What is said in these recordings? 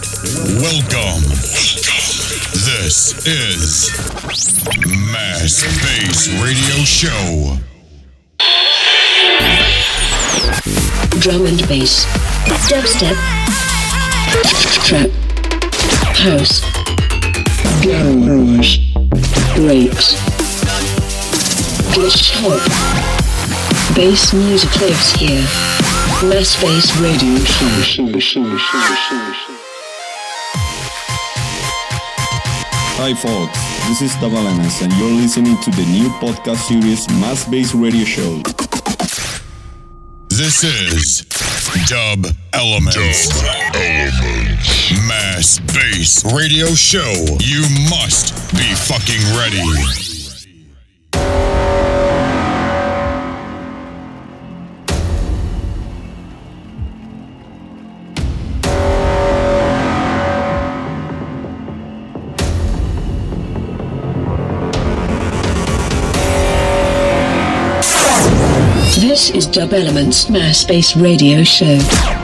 Welcome. This is Mass Bass Radio Show. Drum and bass. Dubstep. Trap. House. Garage. Breaks. Glitch hop. Bass music lives here. Mass Bass Radio Show. show, Hi folks, this is Tavalenas and you're listening to the new podcast series Mass Bass Radio Show. This is Dub Elements. Mass Bass Radio Show. You must be fucking ready. Dub Elements Bass Radio Show.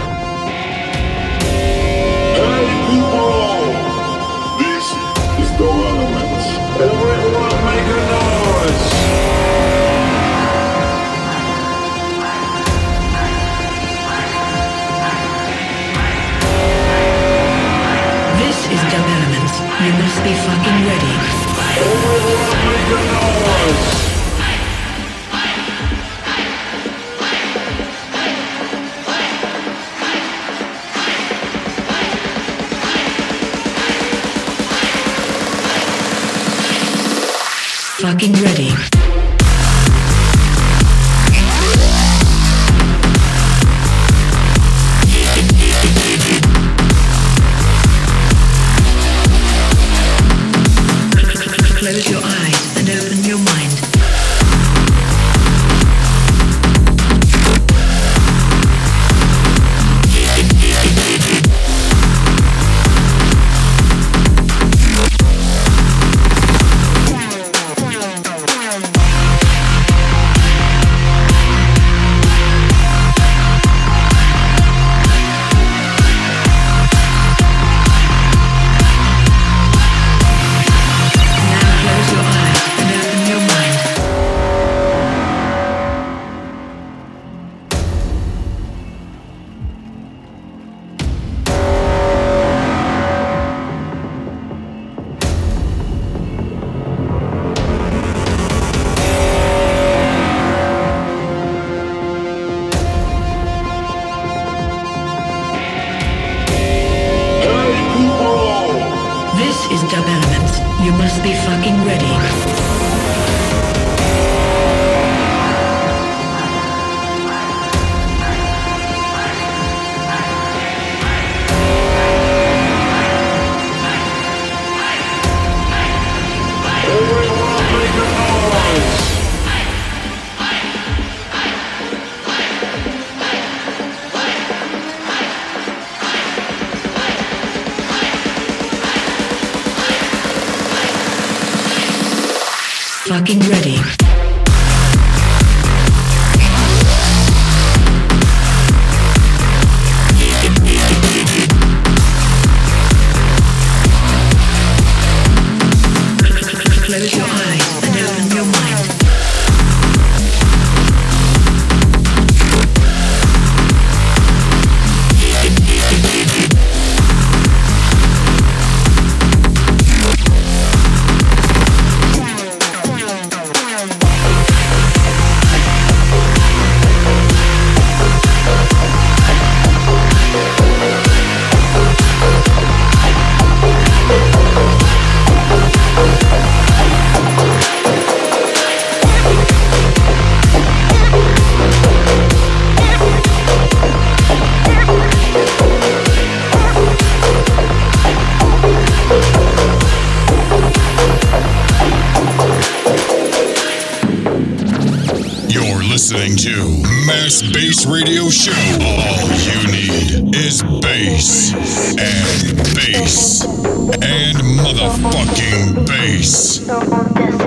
Listening to Mass Bass Radio Show. All you need is bass and bass and motherfucking bass. Don't want this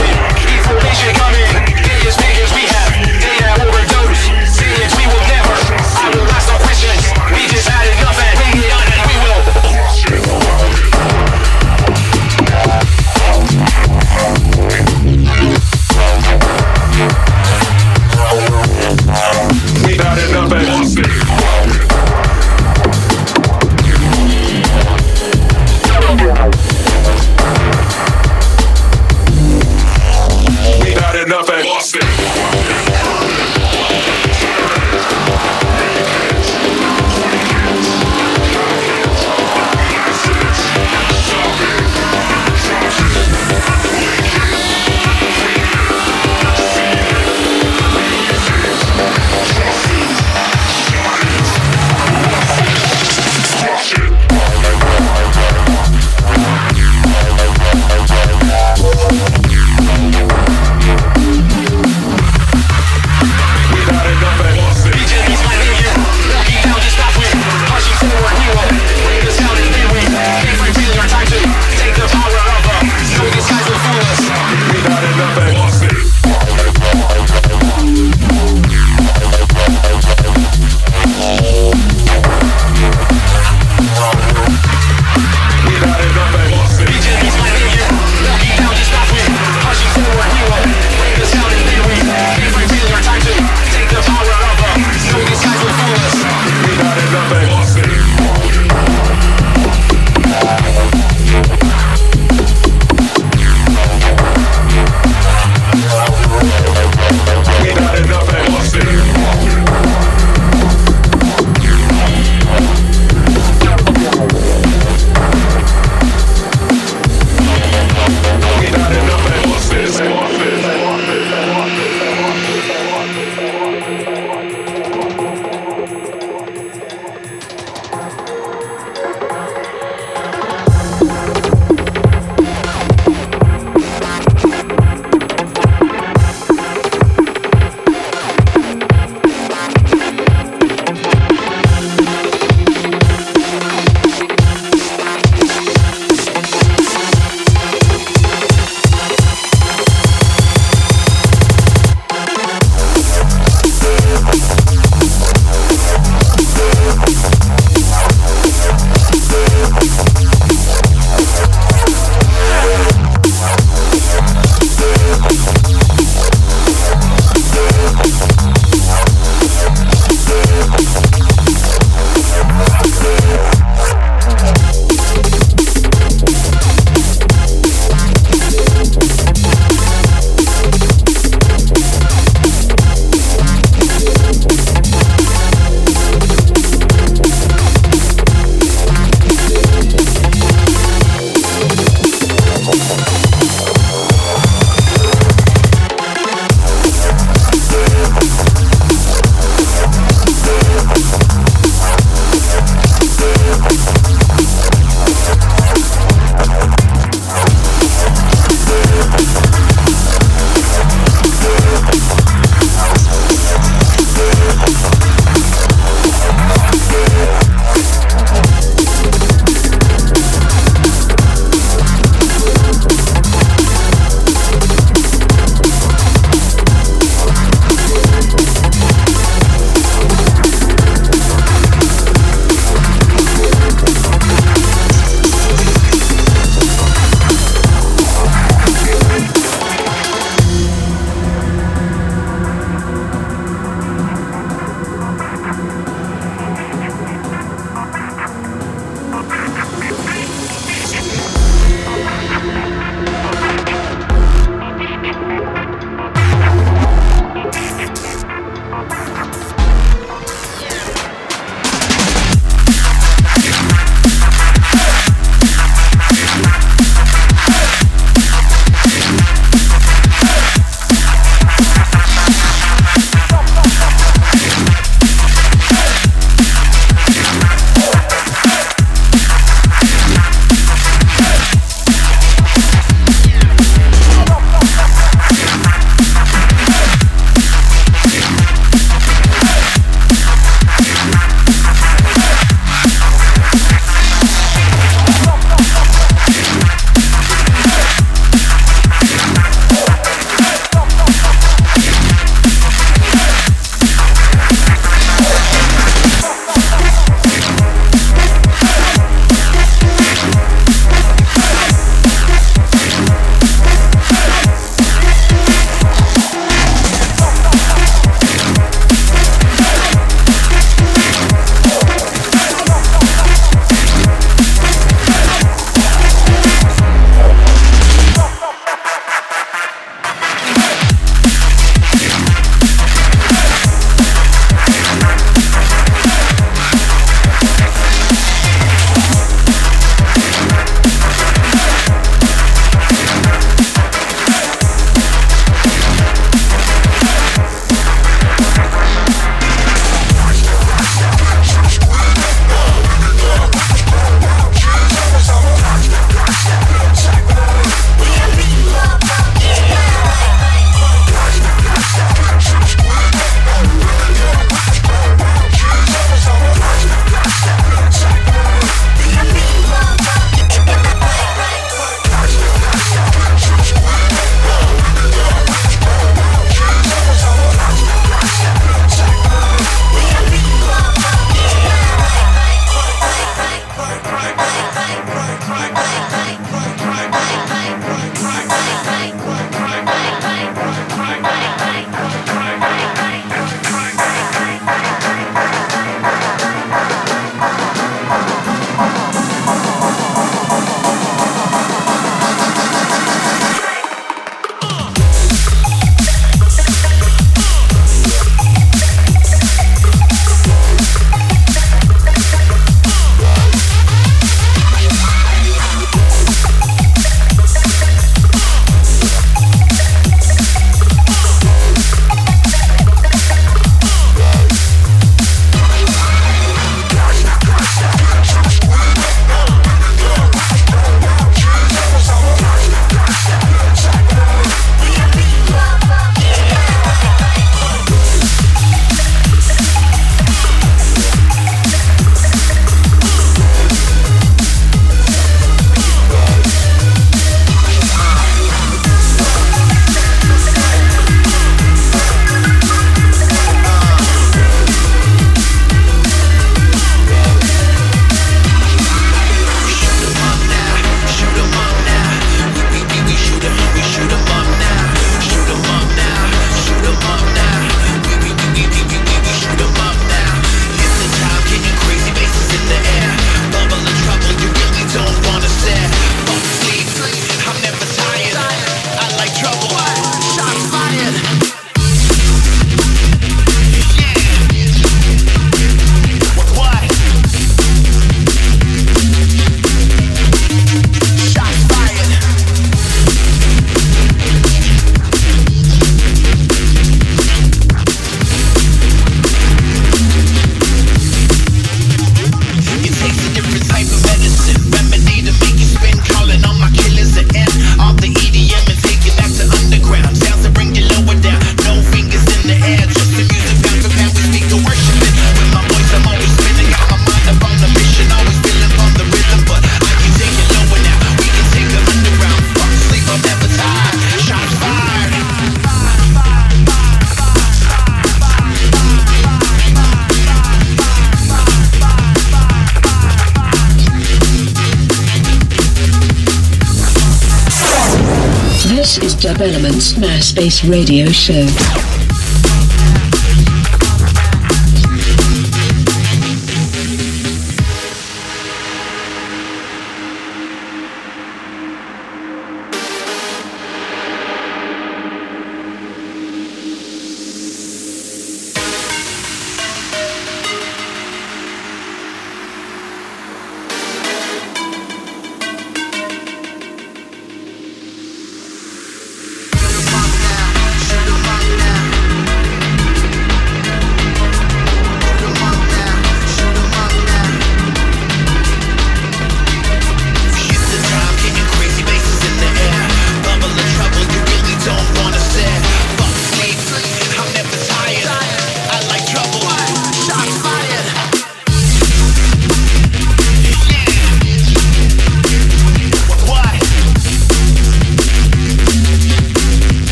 Elements Bass Radio Show.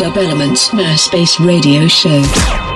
Dub Elements Mass Bass Radio Show.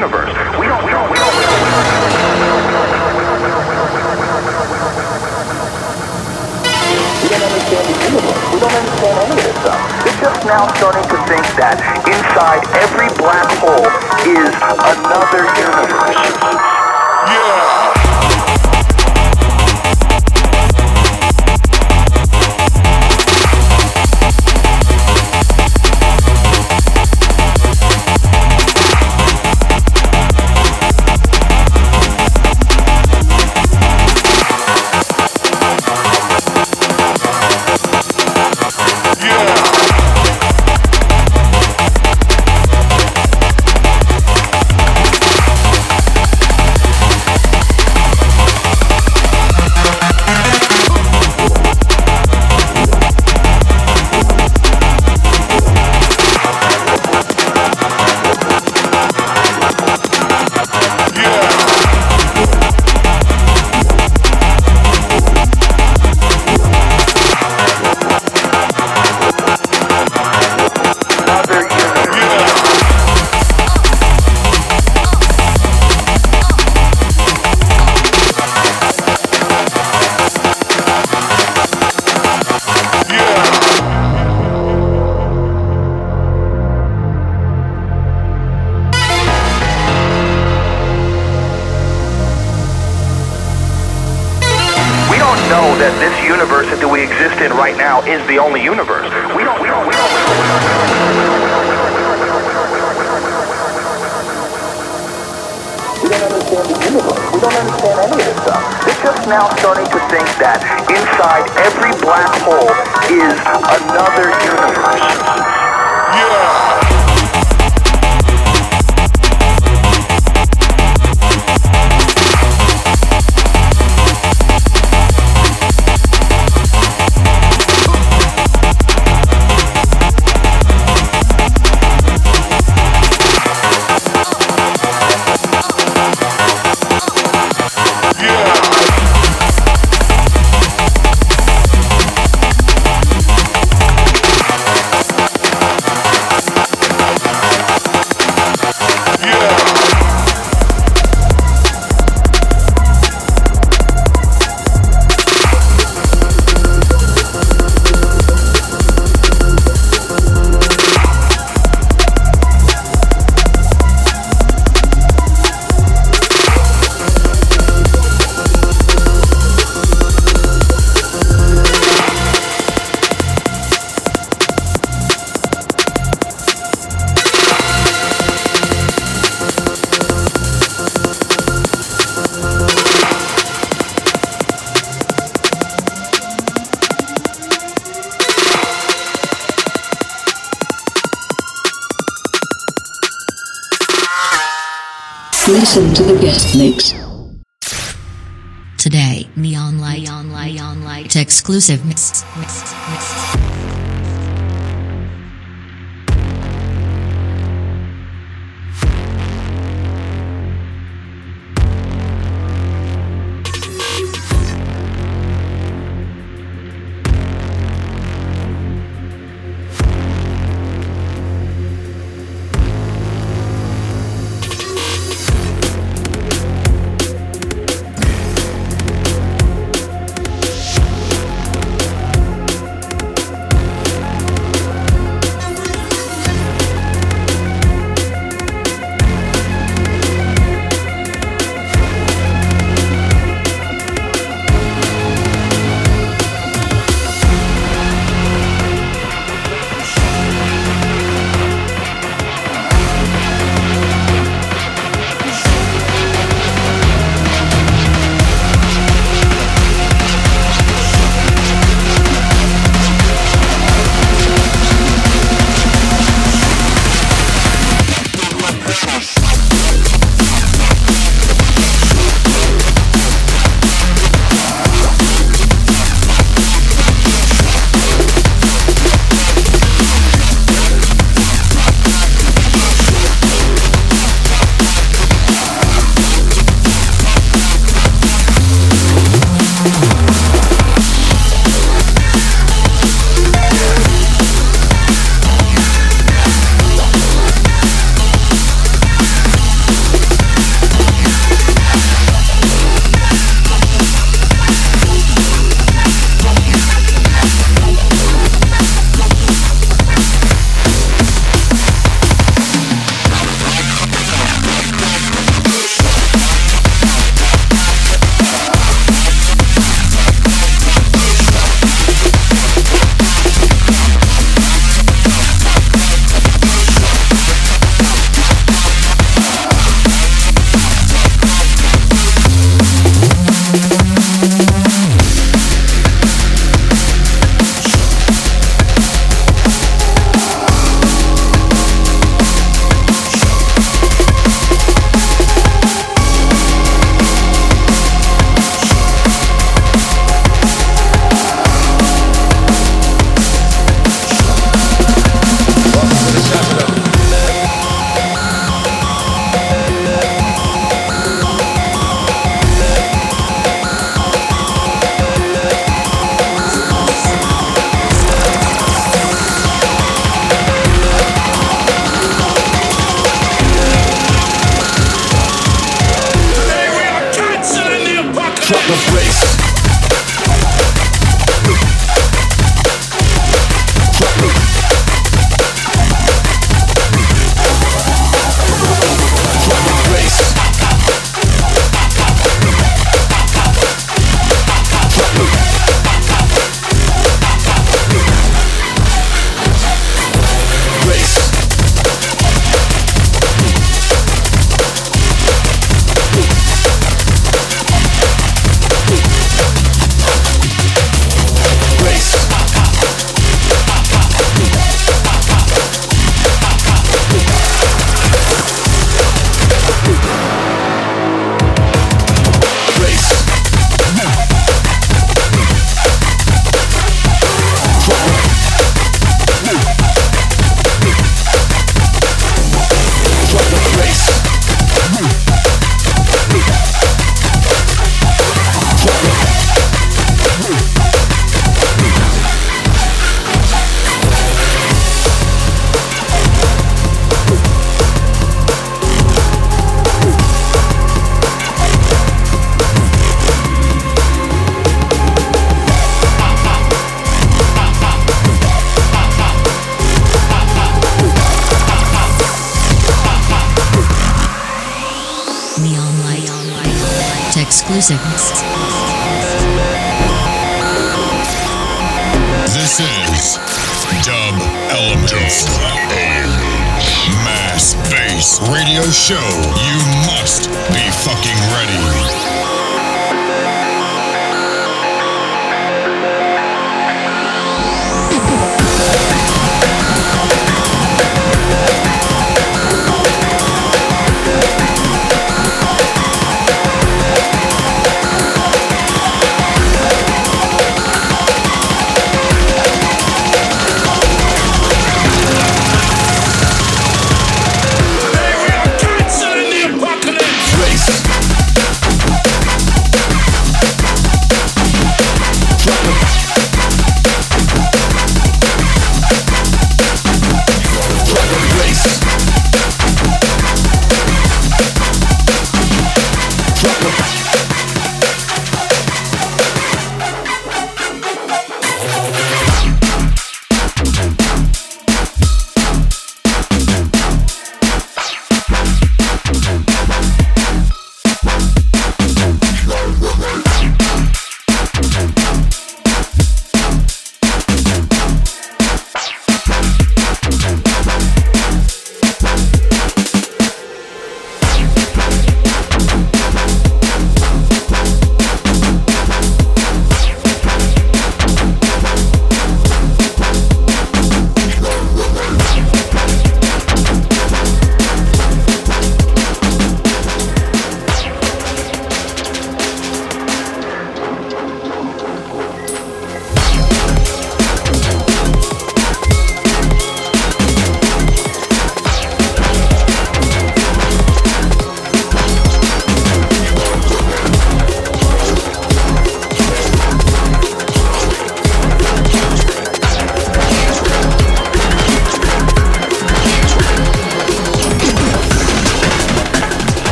universe. We don't, we don't, we don't, we don't. We don't understand. We don't understand any of this stuff. We're just now starting to think that inside every black hole is another universe. Yeah. Exclusive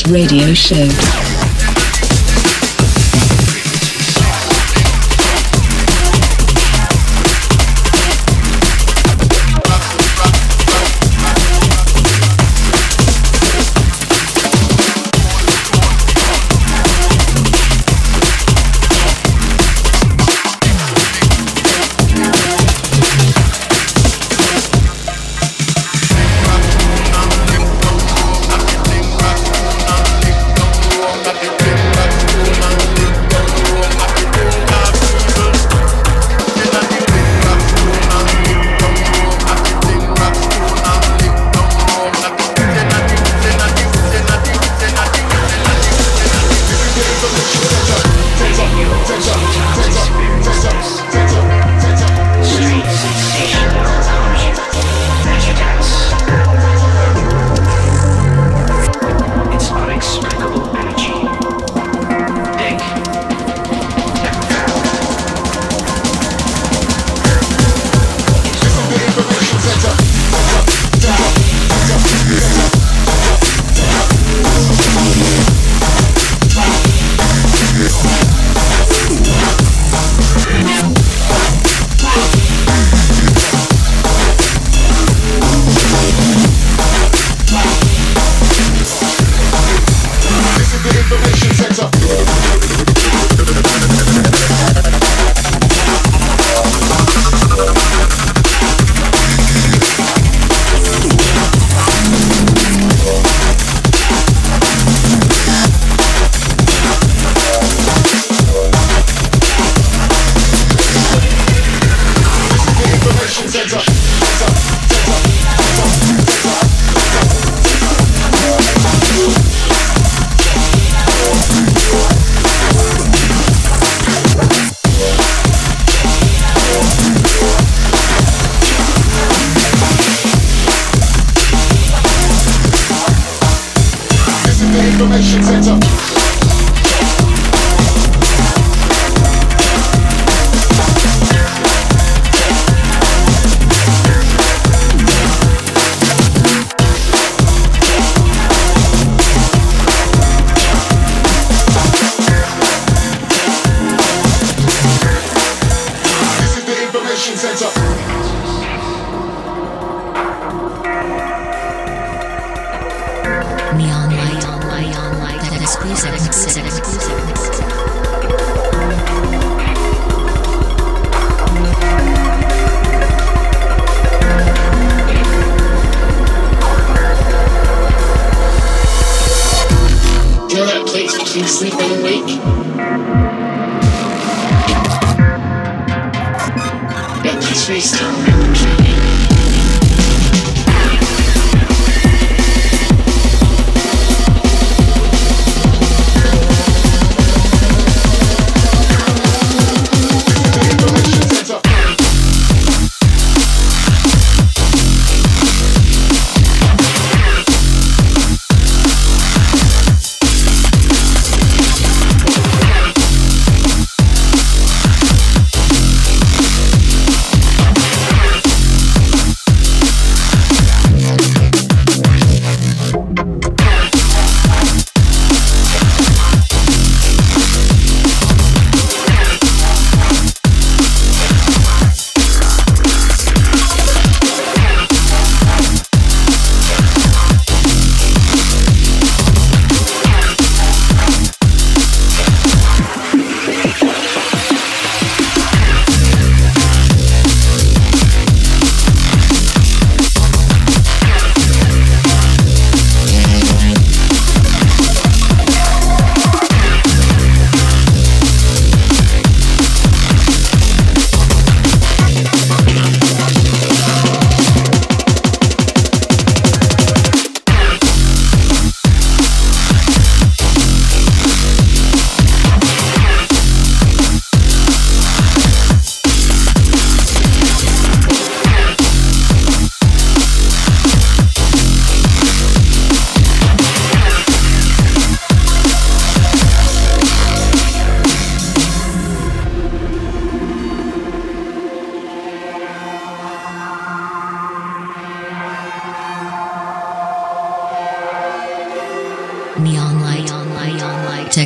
Radio Show.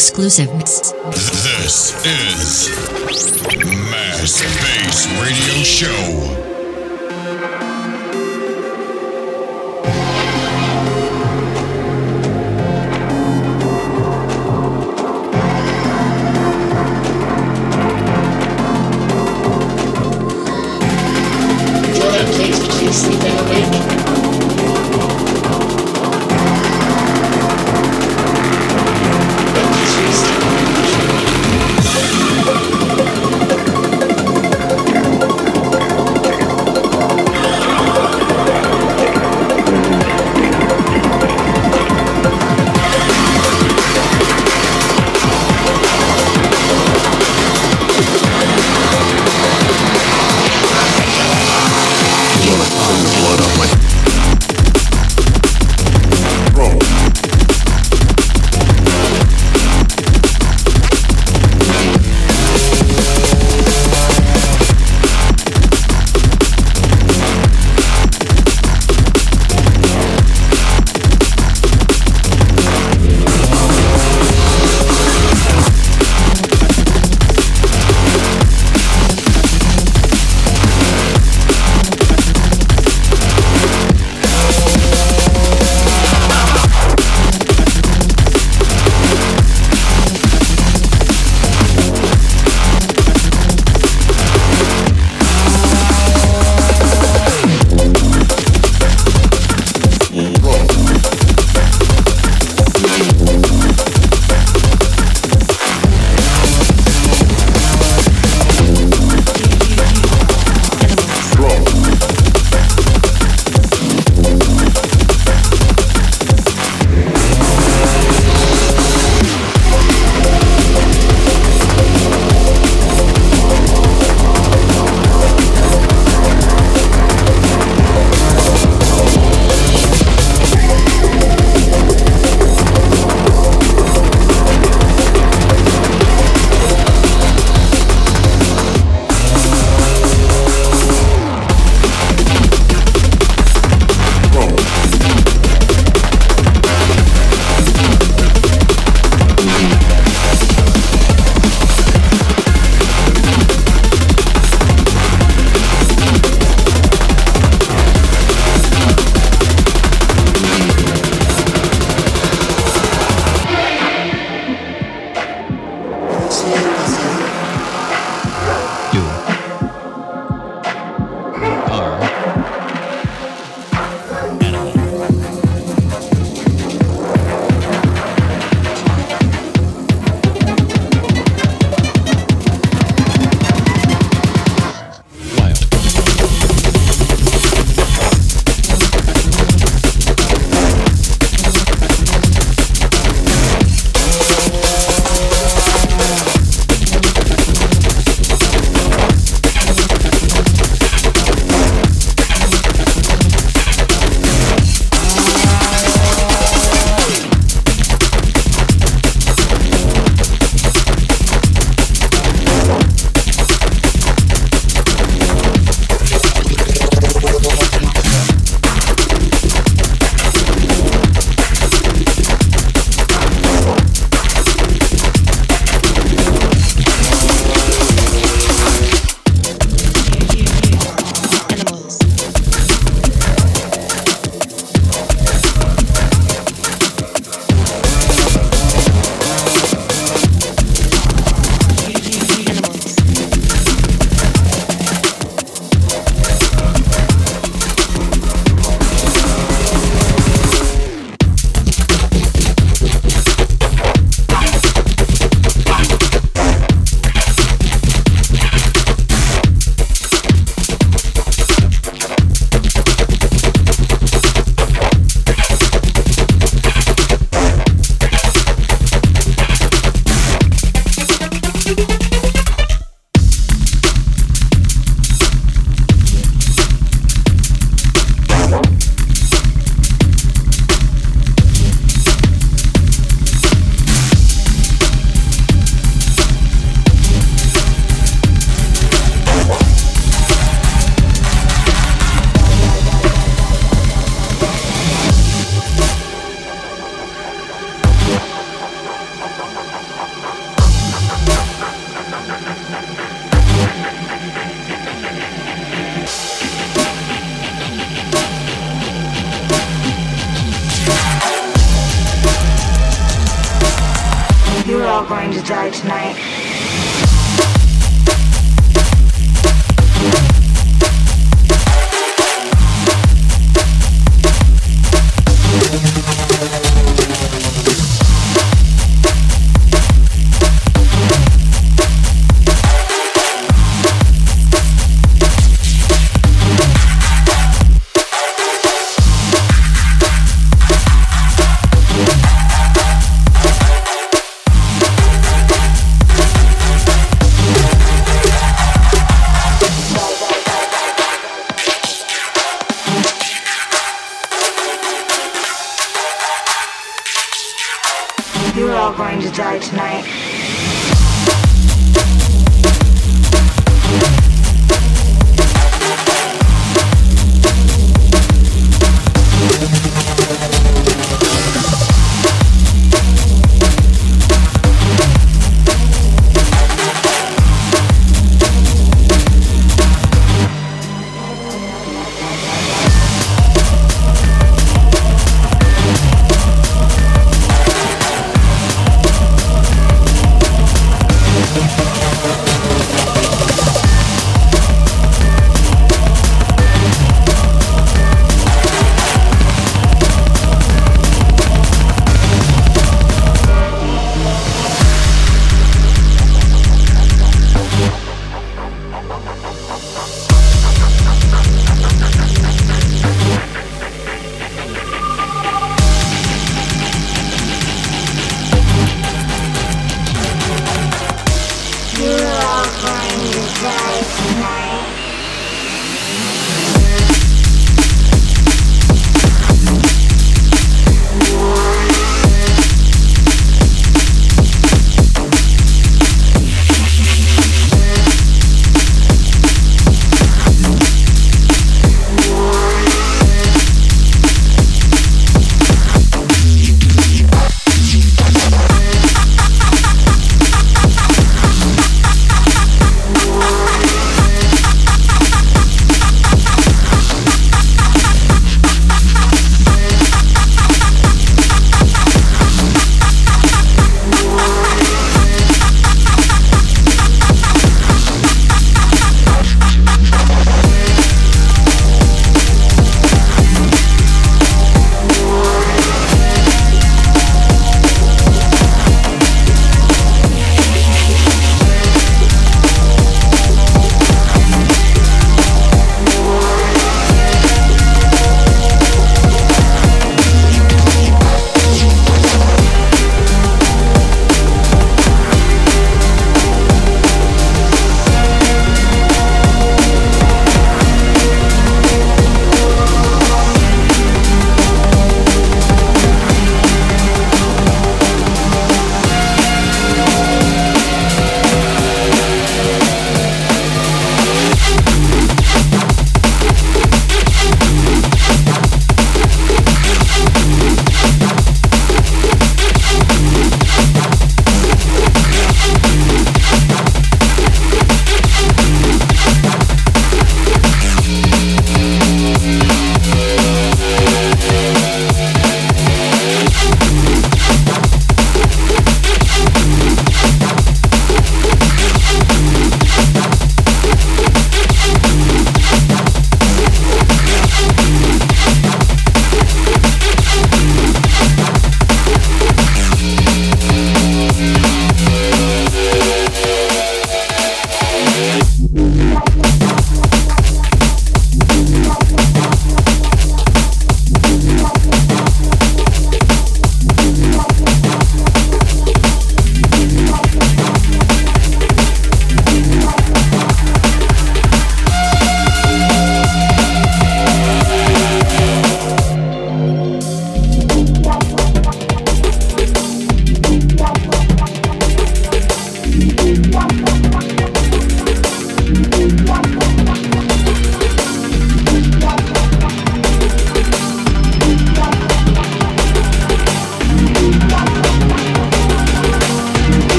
Exclusive. This is Mass Bass Radio Show.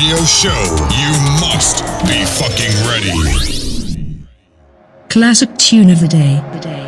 Radio Show. You must be fucking ready. Classic tune of the day.